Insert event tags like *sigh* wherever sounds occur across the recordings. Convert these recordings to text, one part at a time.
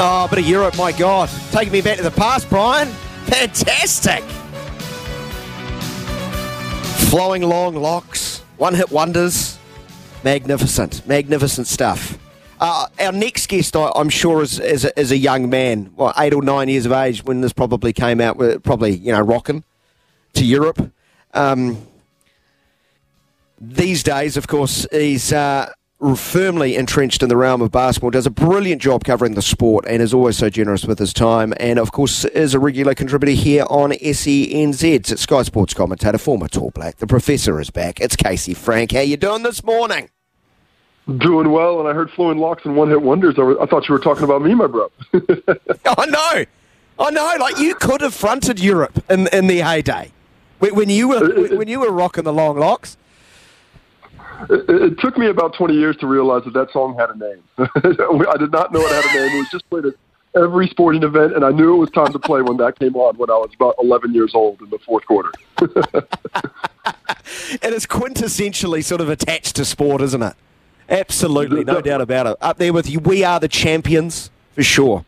Oh, but a Europe, my God. Taking me back to the past, Brian. Fantastic. Flowing long locks, one hit wonders. Magnificent, magnificent stuff. Uh, our next guest, I, am sure, is, is a, is, a, young man, well, eight or nine years of age when this probably came out, probably, you know, rocking to Europe. Um, these days, of course, he's uh, firmly entrenched in the realm of basketball, does a brilliant job covering the sport, and is always so generous with his time. And of course, is a regular contributor here on SENZ. Sky Sports commentator, former Tall Black. The professor is back. It's Casey Frank. How you doing this morning? Doing well, and I heard flowing locks and one hit wonders. I, I thought you were talking about me, my bro. *laughs* I know, I know. Like you could have fronted Europe in in the heyday when you were uh, uh, when you were rocking the long locks. It, it, took me about 20 years to realize that that song had a name. *laughs* I did not know it had a name. It was just played at every sporting event, and I knew it was time to play when that came on when I was about 11 years old in the fourth quarter. *laughs* and it's quintessentially sort of attached to sport, isn't it? Absolutely, no doubt about it. Up there with you, we are the champions for sure.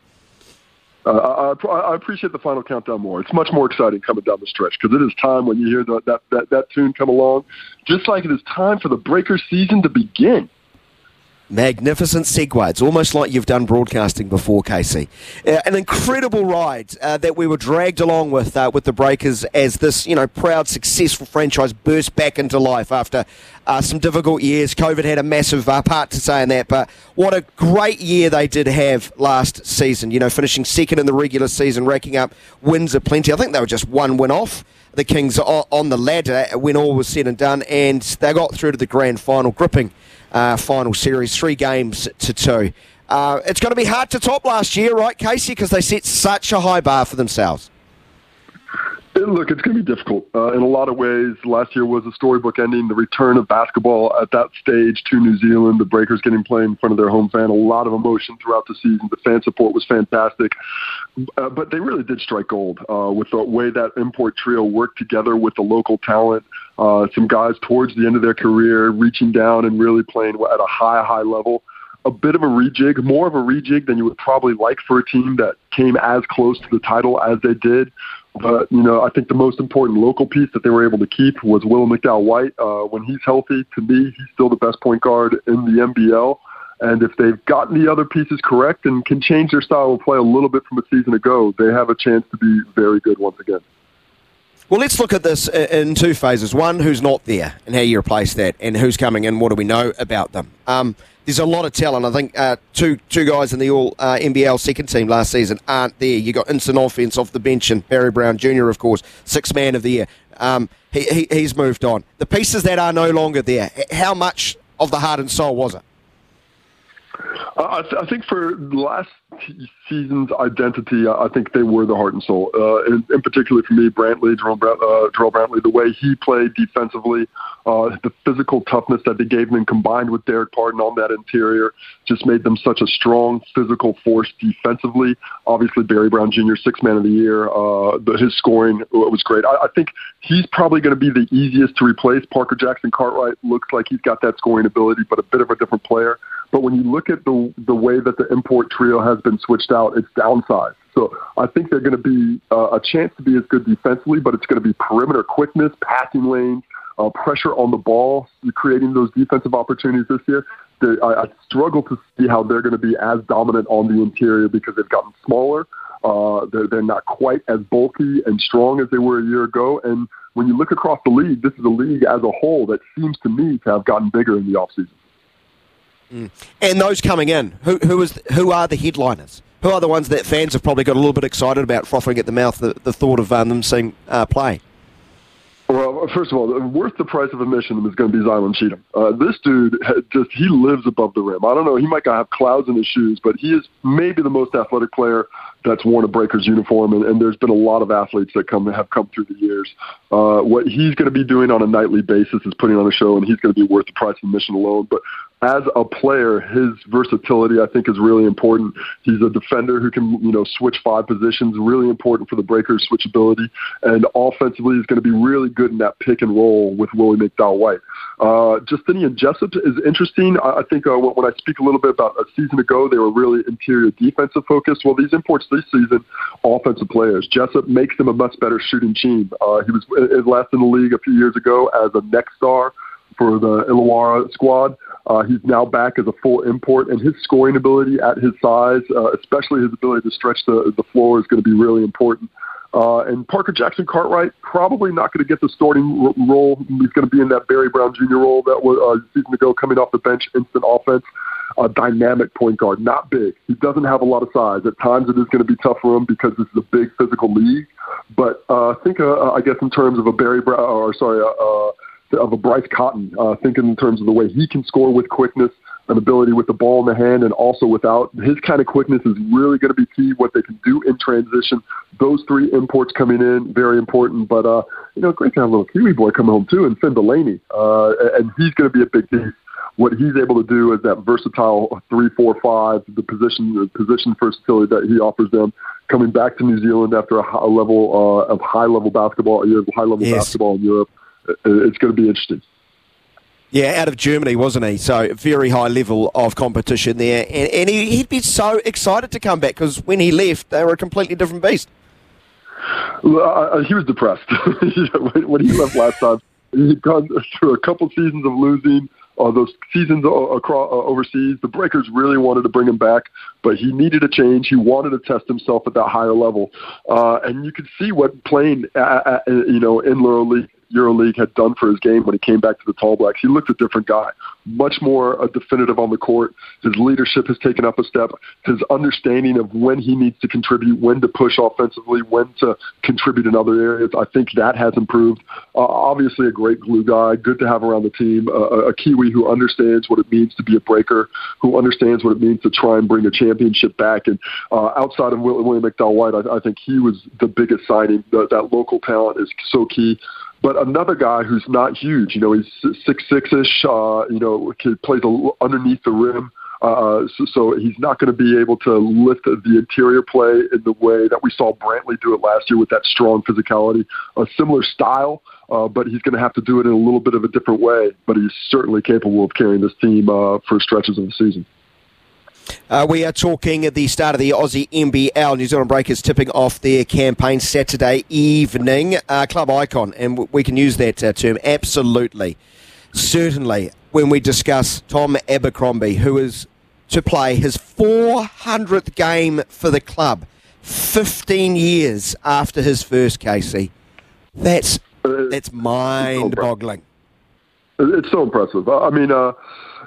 Uh, I, I, appreciate the final countdown more. It's much more exciting coming down the stretch because it is time when you hear the, that, that, that tune come along, just like it is time for the Breakers season to begin. Magnificent segue. It's almost like you've done broadcasting before, Casey. Uh, an incredible ride uh, that we were dragged along with uh, with the Breakers as this, you know, proud, successful franchise burst back into life after uh, some difficult years. COVID had a massive uh, part to say in that, but what a great year they did have last season. You know, finishing second in the regular season, racking up wins aplenty. I think they were just one win off the Kings on the ladder when all was said and done, and they got through to the grand final, gripping uh, final series, three games to two. Uh, it's going to be hard to top last year, right, Casey? Because they set such a high bar for themselves. Look, it's going to be difficult uh, in a lot of ways. Last year was a storybook ending, the return of basketball at that stage to New Zealand, the Breakers getting played in front of their home fan, a lot of emotion throughout the season. The fan support was fantastic. Uh, but they really did strike gold uh, with the way that import trio worked together with the local talent. Uh, some guys towards the end of their career reaching down and really playing at a high, high level a bit of a rejig, more of a rejig than you would probably like for a team that came as close to the title as they did. But you know, I think the most important local piece that they were able to keep was Will McDowell White. Uh, when he's healthy, to me, he's still the best point guard in the NBL. And if they've gotten the other pieces correct and can change their style of play a little bit from a season ago, they have a chance to be very good once again. Well, let's look at this in two phases. One, who's not there and how you replace that, and who's coming in, what do we know about them? Um, there's a lot of talent. I think uh, two two guys in the All uh, NBL second team last season aren't there. You got instant offense off the bench and Barry Brown Jr. of course, six man of the year. Um, he, he, he's moved on. The pieces that are no longer there. How much of the heart and soul was it? I, th- I think for last season's identity, I think they were the heart and soul. Uh, in, in particular for me, Brantley, Jerome, uh, Brantley, the way he played defensively, uh, the physical toughness that they gave them combined with Dererk Pardon on that interior just made them such a strong physical force defensively. Obviously, Barry Brown Jr., six man of the year, uh, the, his scoring was great. I, I think he's probably going to be the easiest to replace. Parker Jackson Cartwright looks like he's got that scoring ability, but a bit of a different player. But when you look at the the way that the import trio has been switched out, it's downsized. So I think they're going to be uh, a chance to be as good defensively, but it's going to be perimeter quickness, passing lanes, uh, pressure on the ball, creating those defensive opportunities this year. I, I struggle to see how they're going to be as dominant on the interior because they've gotten smaller. Uh, they're, they're not quite as bulky and strong as they were a year ago. And when you look across the league, this is a league as a whole that seems to me to have gotten bigger in the offseason. Mm. And those coming in, who who is who are the headliners? Who are the ones that fans have probably got a little bit excited about, frothing at the mouth the, the thought of um, them seeing uh, play? Well, first of all, worth the price of admission is going to be Zylan Cheatham. Uh, this dude just he lives above the rim. I don't know, he might have clouds in his shoes, but he is maybe the most athletic player that's worn a Breakers uniform, and, and there's been a lot of athletes that come have come through the years. Uh, what he's going to be doing on a nightly basis is putting on a show, and he's going to be worth the price of admission alone. But as a player, his versatility I think is really important. He's a defender who can you know switch five positions, really important for the Breakers' switchability, and offensively he's going to be really good in that pick and roll with Willie McDowell White. Uh, Justinian Jessup is interesting. I, I think uh, when I speak a little bit about a season ago, they were really interior defensive focused. Well, these imports this season, offensive players. Jessup makes them a much better shooting team. Uh, he was last in the league a few years ago as a next star for the Illawarra squad. Uh, he's now back as a full import, and his scoring ability at his size, uh, especially his ability to stretch the, the floor, is going to be really important. Uh, and Parker Jackson Cartwright probably not going to get the starting r- role. He's going to be in that Barry Brown Jr. role that was uh, season ago, coming off the bench, instant offense, a dynamic point guard, not big. He doesn't have a lot of size. At times, it is going to be tough for him because this is a big physical league. But uh, think, uh, I guess, in terms of a Barry Brown, or sorry, uh, uh, of a Bryce Cotton, uh, thinking in terms of the way he can score with quickness, an ability with the ball in the hand, and also without. His kind of quickness is really going to be key. What they can do in transition. Those three imports coming in, very important. But uh, you know, great to have a little Kiwi boy come home too, and Finn Delany, uh, and he's going to be a big piece. What he's able to do is that versatile three, four, five, the position, the position versatility that he offers them. Coming back to New Zealand after a, high level uh, of high level basketball, high level yes. basketball in Europe it's going to be interesting. Yeah, out of Germany, wasn't he? So very high level of competition there, and, and he, would be so excited to come back because when he left, they were a completely different beast. Uh, he was depressed *laughs* when he left last time. He'd gone through a couple seasons of losing. Uh, those seasons across, uh, overseas, the Breakers really wanted to bring him back, but he needed a change. He wanted to test himself at that higher level, uh, and you could see what playing, at, at, you know, in EuroLeague EuroLeague had done for his game when he came back to the Tall Blacks. He looked a different guy, much more definitive on the court. His leadership has taken up a step. His understanding of when he needs to contribute, when to push offensively, when to contribute in other areas, I think that has improved. Uh, obviously, a great glue guy, good to have around the team. Uh, a Kiwi who understands what it means to be a breaker, who understands what it means to try and bring a championship back. And uh, outside of William McDowell White, I, I think he was the biggest signing. The, that local talent is so key. But another guy who's not huge, you know, he's six six ish. Uh, you know, plays a, underneath the rim. Uh, so, so he's not going to be able to lift the interior play in the way that we saw Brantley do it last year with that strong physicality. A similar style, uh, but he's going to have to do it in a little bit of a different way. But he's certainly capable of carrying this team uh, for stretches of the season. Uh, we are talking at the start of the Aussie NBL. New Zealand Breakers tipping off their campaign Saturday evening. Uh, club icon, and we can use that uh, term absolutely, certainly, when we discuss Tom Abercrombie, who is to play his 400th game for the club, 15 years after his first, Casey. That's that's mind-boggling. It's so impressive. I mean, uh,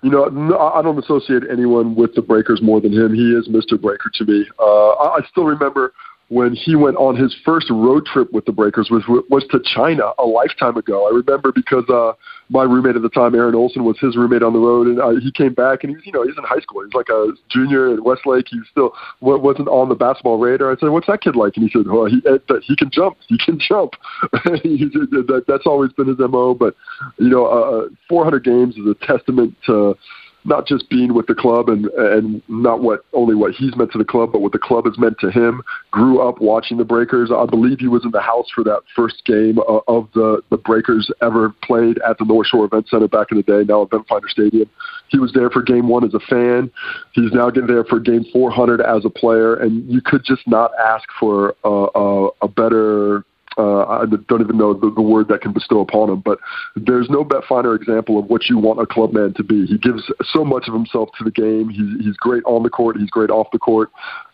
you know, no, I don't associate anyone with the Breakers more than him. He is Mr. Breaker to me. Uh, I, I still remember when he went on his first road trip with the Breakers was was to China a lifetime ago. I remember because uh, my roommate at the time, Aaron Olson, was his roommate on the road, and uh, he came back and he was, you know, he's in high school. He's like a junior at Westlake. He still wasn't on the basketball radar. I said, "What's that kid like?" And he said, "Well, he he can jump. He can jump." *laughs* that, that's always been his mo. But you know, uh, 400 games is a testament to not just being with the club and and not what only what he's meant to the club, but what the club has meant to him. Grew up watching the Breakers. I believe he was in the house for that first game of the the Breakers ever played at the North Shore Event Center back in the day, now Eventfinda Stadium. He was there for Game One as a fan. He's now getting there for Game 400 as a player, and you could just not ask for a, a, a better uh, I don't even know the, the word that can bestow upon him, but there's no bet finer example of what you want a club man to be. He gives so much of himself to the game. He's, he's great on the court. He's great off the court.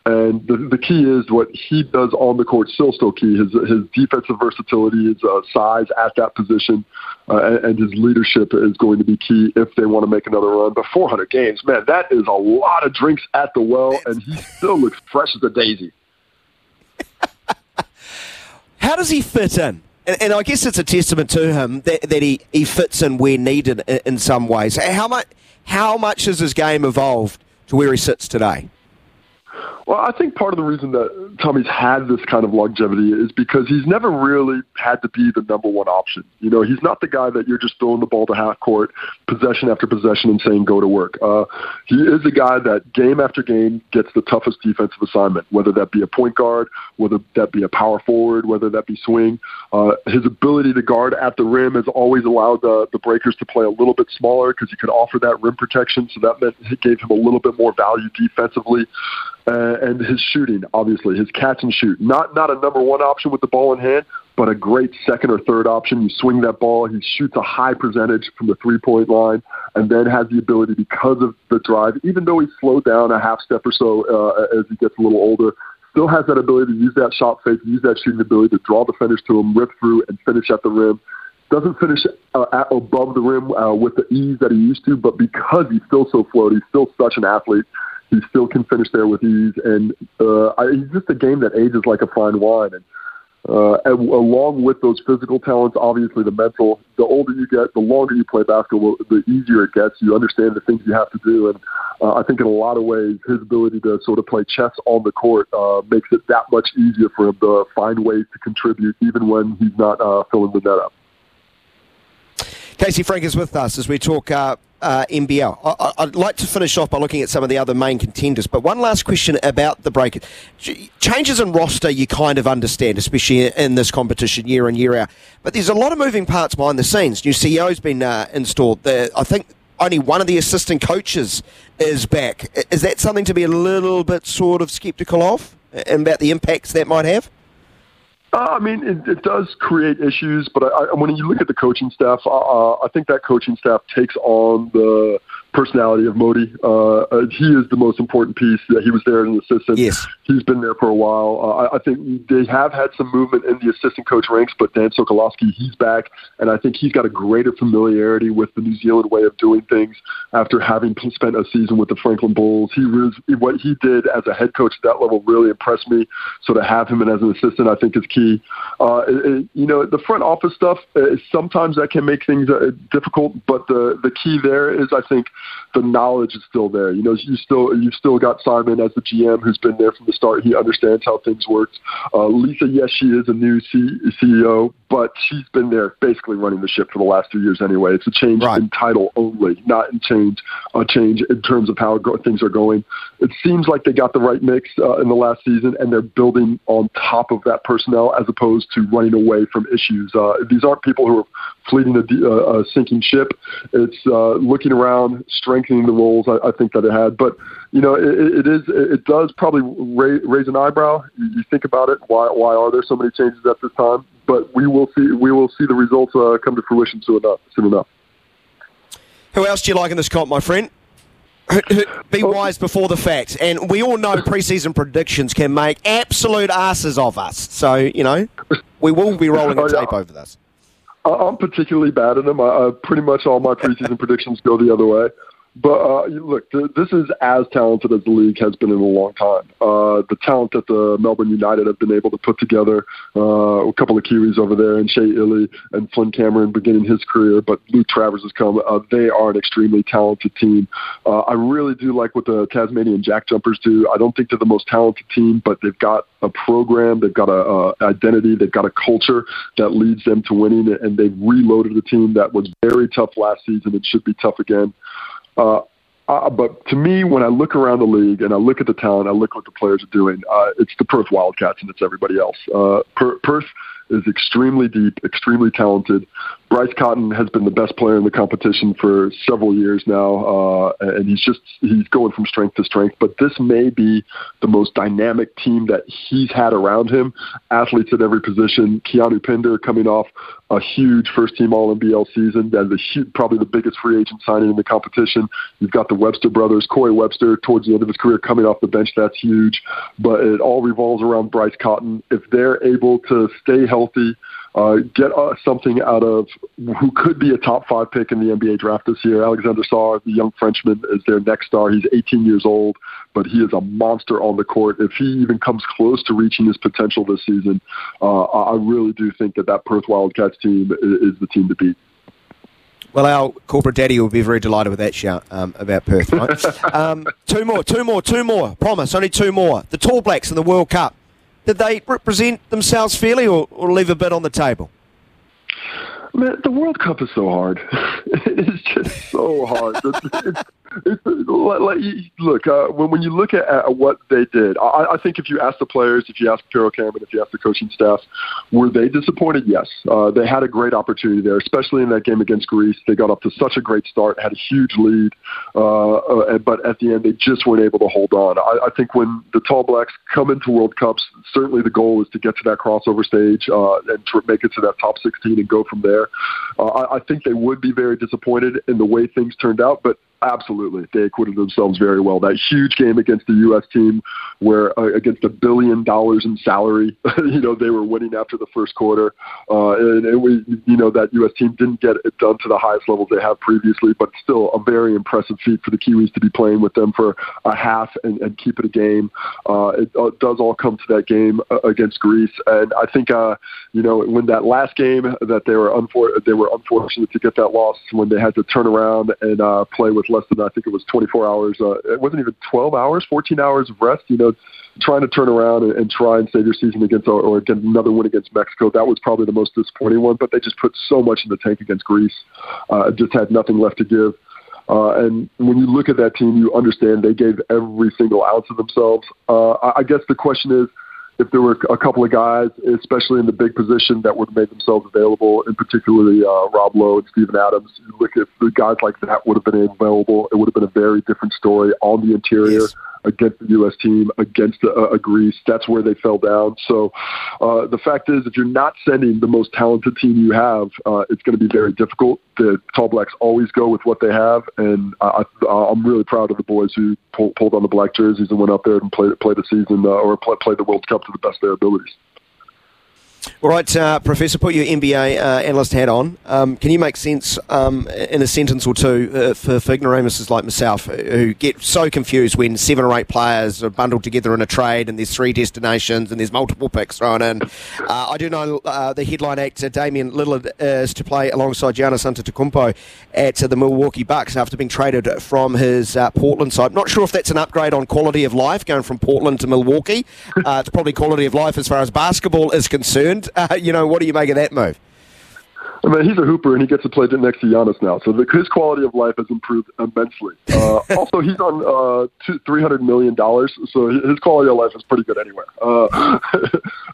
And the, the key is what he does on the court still still key. His his defensive versatility, his uh, size at that position, uh, and, and his leadership is going to be key if they want to make another run. But 400 games, man, that is a lot of drinks at the well, and he still looks fresh as a daisy. How does he fit in And, and, I guess it's a testament to him that, that he, he fits in where needed in, in some ways. How much, how much has his game evolved to where he sits today? Well, I think part of the reason that Tommy's had this kind of longevity is because he's never really had to be the number one option. You know, he's not the guy that you're just throwing the ball to half court, possession after possession, and saying go to work. Uh, he is a guy that game after game gets the toughest defensive assignment, whether that be a point guard, whether that be a power forward, whether that be swing. Uh, his ability to guard at the rim has always allowed the, the breakers to play a little bit smaller because he could offer that rim protection, so that meant it gave him a little bit more value defensively uh, and his shooting, obviously, his catch and shoot. Not not a number one option with the ball in hand, but a great second or third option. You swing that ball, he shoots a high percentage from the three point line, and then has the ability because of the drive, even though he's slowed down a half step or so uh, as he gets a little older. Still has that ability to use that shot fake, use that shooting ability to draw defenders to him, rip through, and finish at the rim doesn't finish uh, at, above the rim uh, with the ease that he used to, but because he's still so floaty, he's still such an athlete, he still can finish there with ease. And uh, I, he's just a game that ages like a fine wine. And uh, and along with those physical talents, obviously the mental. The older you get, the longer you play basketball, the easier it gets. You understand the things you have to do, and uh, I think in a lot of ways, his ability to sort of play chess on the court uh, makes it that much easier for him to find ways to contribute, even when he's not uh, filling the net up. Casey Frank is with us as we talk uh, uh, NBL. I, would like to finish off by looking at some of the other main contenders, but one last question about the break. Changes in roster you kind of understand, especially in this competition year in, year out. But there's a lot of moving parts behind the scenes. New CEO's been uh, installed. The, I think only one of the assistant coaches is back. Is that something to be a little bit sort of sceptical of about the impacts that might have? Uh, I mean, it, it does create issues, but I, I, when you look at the coaching staff, uh, I think that coaching staff takes on the personality of Mody. Uh, uh, he is the most important piece. That he was there as an assistant. Yes. He's been there for a while. Uh, I, I think they have had some movement in the assistant coach ranks, but Dan Sokolowski, he's back, and I think he's got a greater familiarity with the New Zealand way of doing things after having spent a season with the Franklin Bulls. He was what he did as a head coach at that level really impressed me. So to have him in as an assistant, I think is key. Uh, it, you know, the front office stuff uh, sometimes that can make things uh, difficult, but the the key there is I think the knowledge is still there. You know, you still you've still got Simon as the GM who's been there from the start. He understands how things work. Uh, Lisa, yes, she is a new C- CEO, but she's been there basically running the ship for the last two years anyway. It's a change right. in title only, not in change a change in terms of how go- things are going. It seems like they got the right mix uh, in the last season, and they're building on top of that personnel as opposed to running away from issues. Uh, these aren't people who are fleeting a, uh, a sinking ship. It's uh, looking around, strengthening the roles. I, I think that it had, but you know, it, it is. It does probably raise, raise an eyebrow. You, think about it. Why? Why are there so many changes at this time? But we will see. We will see the results uh, come to fruition soon enough. Soon enough. Who else do you like in this comp, my friend? Be wise before the fact. And we all know preseason predictions can make absolute asses of us. So, you know, we will be rolling the tape over this. I'm particularly bad at them. I, I, pretty much all my preseason predictions go the other way. But uh, look, th- this is as talented as the league has been in a long time. Uh, the talent that the Melbourne United have been able to put together, uh, a couple of Kiwis over there, and Shea Ili and Flynn Cameron beginning his career, but Luke Travers has come. Uh, they are an extremely talented team. Uh, I really do like what the Tasmanian Jack Jumpers do. I don't think they're the most talented team, but they've got a program, they've got a, a identity, they've got a culture that leads them to winning, and they've reloaded a team that was very tough last season and should be tough again. Uh, uh, but to me, when I look around the league and I look at the talent, I look what the players are doing. Uh, it's the Perth Wildcats and it's everybody else. Uh, per- Perth is extremely deep, extremely talented. Bryce Cotton has been the best player in the competition for several years now, uh, and he's just he's going from strength to strength. But this may be the most dynamic team that he's had around him. Athletes at every position. Keanu Pinder coming off a huge first team All NBL season. That is huge, probably the biggest free agent signing in the competition. You've got the Webster brothers, Corey Webster, towards the end of his career, coming off the bench. That's huge. But it all revolves around Bryce Cotton. If they're able to stay healthy, uh, get uh, something out of who could be a top five pick in the NBA draft this year. Alexander Sarr, the young Frenchman, is their next star. He's 18 years old, but he is a monster on the court. If he even comes close to reaching his potential this season, uh, I really do think that that Perth Wildcats team is, is the team to beat. Well, our corporate daddy will be very delighted with that shout um, about Perth. Right? *laughs* um, two more, two more, two more. Promise, only two more. The Tall Blacks in the World Cup. Did they represent themselves fairly, or, or leave a bit on the table? Man, the World Cup is so hard. *laughs* it is just so hard. *laughs* It's, it's, like, look, uh, when when you look at, at what they did, I, I think if you ask the players, if you ask Pero Cameron, if you ask the coaching staff, were they disappointed? Yes, uh, they had a great opportunity there, especially in that game against Greece. They got up to such a great start, had a huge lead, uh, uh, but at the end they just weren't able to hold on. I, I think when the Tall Blacks come into World Cups, certainly the goal is to get to that crossover stage uh, and to make it to that top 16 and go from there. Uh, I, I think they would be very disappointed in the way things turned out, but Absolutely, they acquitted themselves very well. That huge game against the U.S. team, where uh, against a billion dollars in salary, *laughs* you know they were winning after the first quarter, uh, and, and we, you know, that U.S. team didn't get it done to the highest levels they have previously, but still a very impressive feat for the Kiwis to be playing with them for a half and, and keep it a game. Uh, it uh, does all come to that game uh, against Greece, and I think, uh, you know, when that last game that they were unfor- they were unfortunate to get that loss when they had to turn around and uh, play with less than I think it was 24 hours. Uh, it wasn't even 12 hours, 14 hours of rest. You know, trying to turn around and, and try and save your season against or, or get another win against Mexico. That was probably the most disappointing one. But they just put so much in the tank against Greece. Uh, just had nothing left to give. Uh, and when you look at that team, you understand they gave every single ounce of themselves. Uh, I, I guess the question is if there were a couple of guys, especially in the big position, that would have made themselves available, and particularly uh, Rob Loe and Steven Adams, look if the guys like that would have been available, it would have been a very different story on the interior. Yes against the U.S. team, against a, a Greece. That's where they fell down. So uh, the fact is, if you're not sending the most talented team you have, uh, it's going to be very difficult. The Tall Blacks always go with what they have, and I, I, I'm really proud of the boys who pull, pulled on the black jerseys and went out there and played, played the season uh, or play, played the World Cup to the best of their abilities. All right, uh, Professor, put your NBA uh, analyst hat on. Um, can you make sense um, in a sentence or two uh, for, for ignoramuses like myself who get so confused when seven or eight players are bundled together in a trade and there's three destinations and there's multiple picks thrown in? Uh, I do know uh, the headline actor Damian Lillard is to play alongside Giannis Antetokounmpo at the Milwaukee Bucks after being traded from his uh, Portland side. Not sure if that's an upgrade on quality of life going from Portland to Milwaukee. it's probably quality of life as far as basketball is concerned. Uh, you know, what do you make of that move? I mean, he's a hooper, and he gets to play next to Giannis now, so the, his quality of life has improved immensely. Uh, *laughs* also, he's on uh, two, three hundred million dollars, so his quality of life is pretty good anywhere. Uh, *laughs* uh,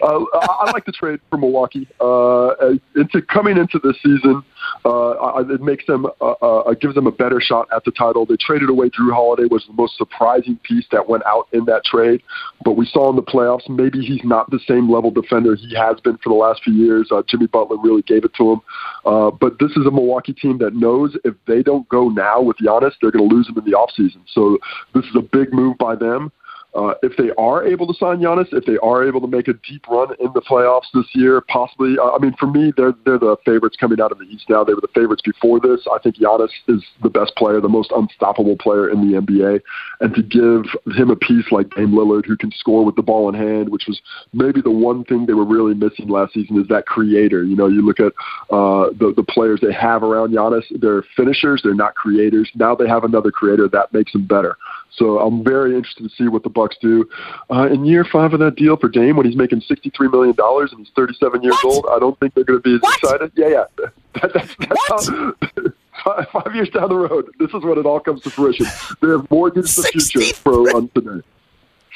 I, I like the trade for Milwaukee. Uh, into coming into this season, uh, it makes them uh, uh, gives them a better shot at the title. They traded away Jrue Holiday, was the most surprising piece that went out in that trade. But we saw in the playoffs, maybe he's not the same level defender he has been for the last few years. Uh, Jimmy Butler really gave it to him. Uh, but this is a Milwaukee team that knows if they don't go now with Giannis, they're going to lose him in the offseason. So this is a big move by them. Uh, if they are able to sign Giannis, if they are able to make a deep run in the playoffs this year, possibly. Uh, I mean, for me, they're they're the favorites coming out of the East now. They were the favorites before this. I think Giannis is the best player, the most unstoppable player in the NBA, and to give him a piece like Dame Lillard, who can score with the ball in hand, which was maybe the one thing they were really missing last season, is that creator. You know, you look at uh, the the players they have around Giannis; they're finishers, they're not creators. Now they have another creator that makes them better. So I'm very interested to see what the Bucks do uh, in year five of that deal for Dame when he's making 63 million dollars and he's 37 years what? old. I don't think they're going to be as what? excited. Yeah, yeah. *laughs* That, that's that's how, *laughs* five years down the road, this is when it all comes to fruition. They have mortgaged the future for on today.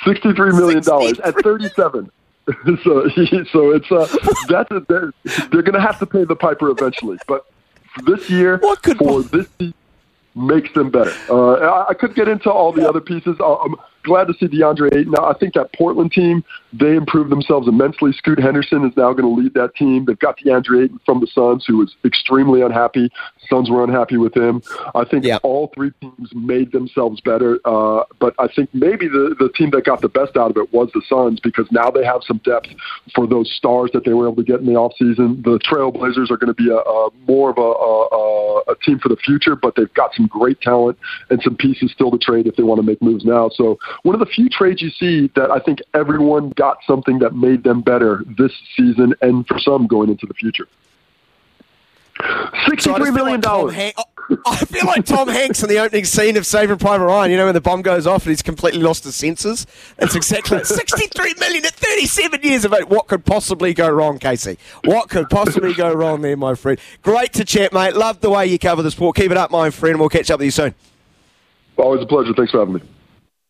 Sixty-three million dollars at thirty-seven. *laughs* so, so it's uh, that's a, they're, they're going to have to pay the piper eventually. But this year, for this makes them better. Uh, I, I could get into all the other pieces. Uh, um, glad to see DeAndre Ayton. Now, I think that Portland team, they improved themselves immensely. Scoot Henderson is now going to lead that team. They've got DeAndre Ayton from the Suns, who was extremely unhappy. Suns were unhappy with him. I think yeah. all three teams made themselves better. Uh, but I think maybe the, the team that got the best out of it was the Suns because now they have some depth for those stars that they were able to get in the offseason. The Trailblazers are going to be a, a more of a, a, a team for the future, but they've got some great talent and some pieces still to trade if they want to make moves now. So one of the few trades you see that I think everyone got something that made them better this season and for some going into the future. Sixty-three so million dollars. Like I feel like Tom Hanks in the opening scene of Saving Private Ryan. You know when the bomb goes off and he's completely lost his senses. It's exactly *laughs* sixty-three million at thirty-seven years of age. What could possibly go wrong, Casey? What could possibly go wrong there, my friend? Great to chat, mate. Love the way you cover the sport. Keep it up, my friend. We'll catch up with you soon. Always a pleasure. Thanks for having me.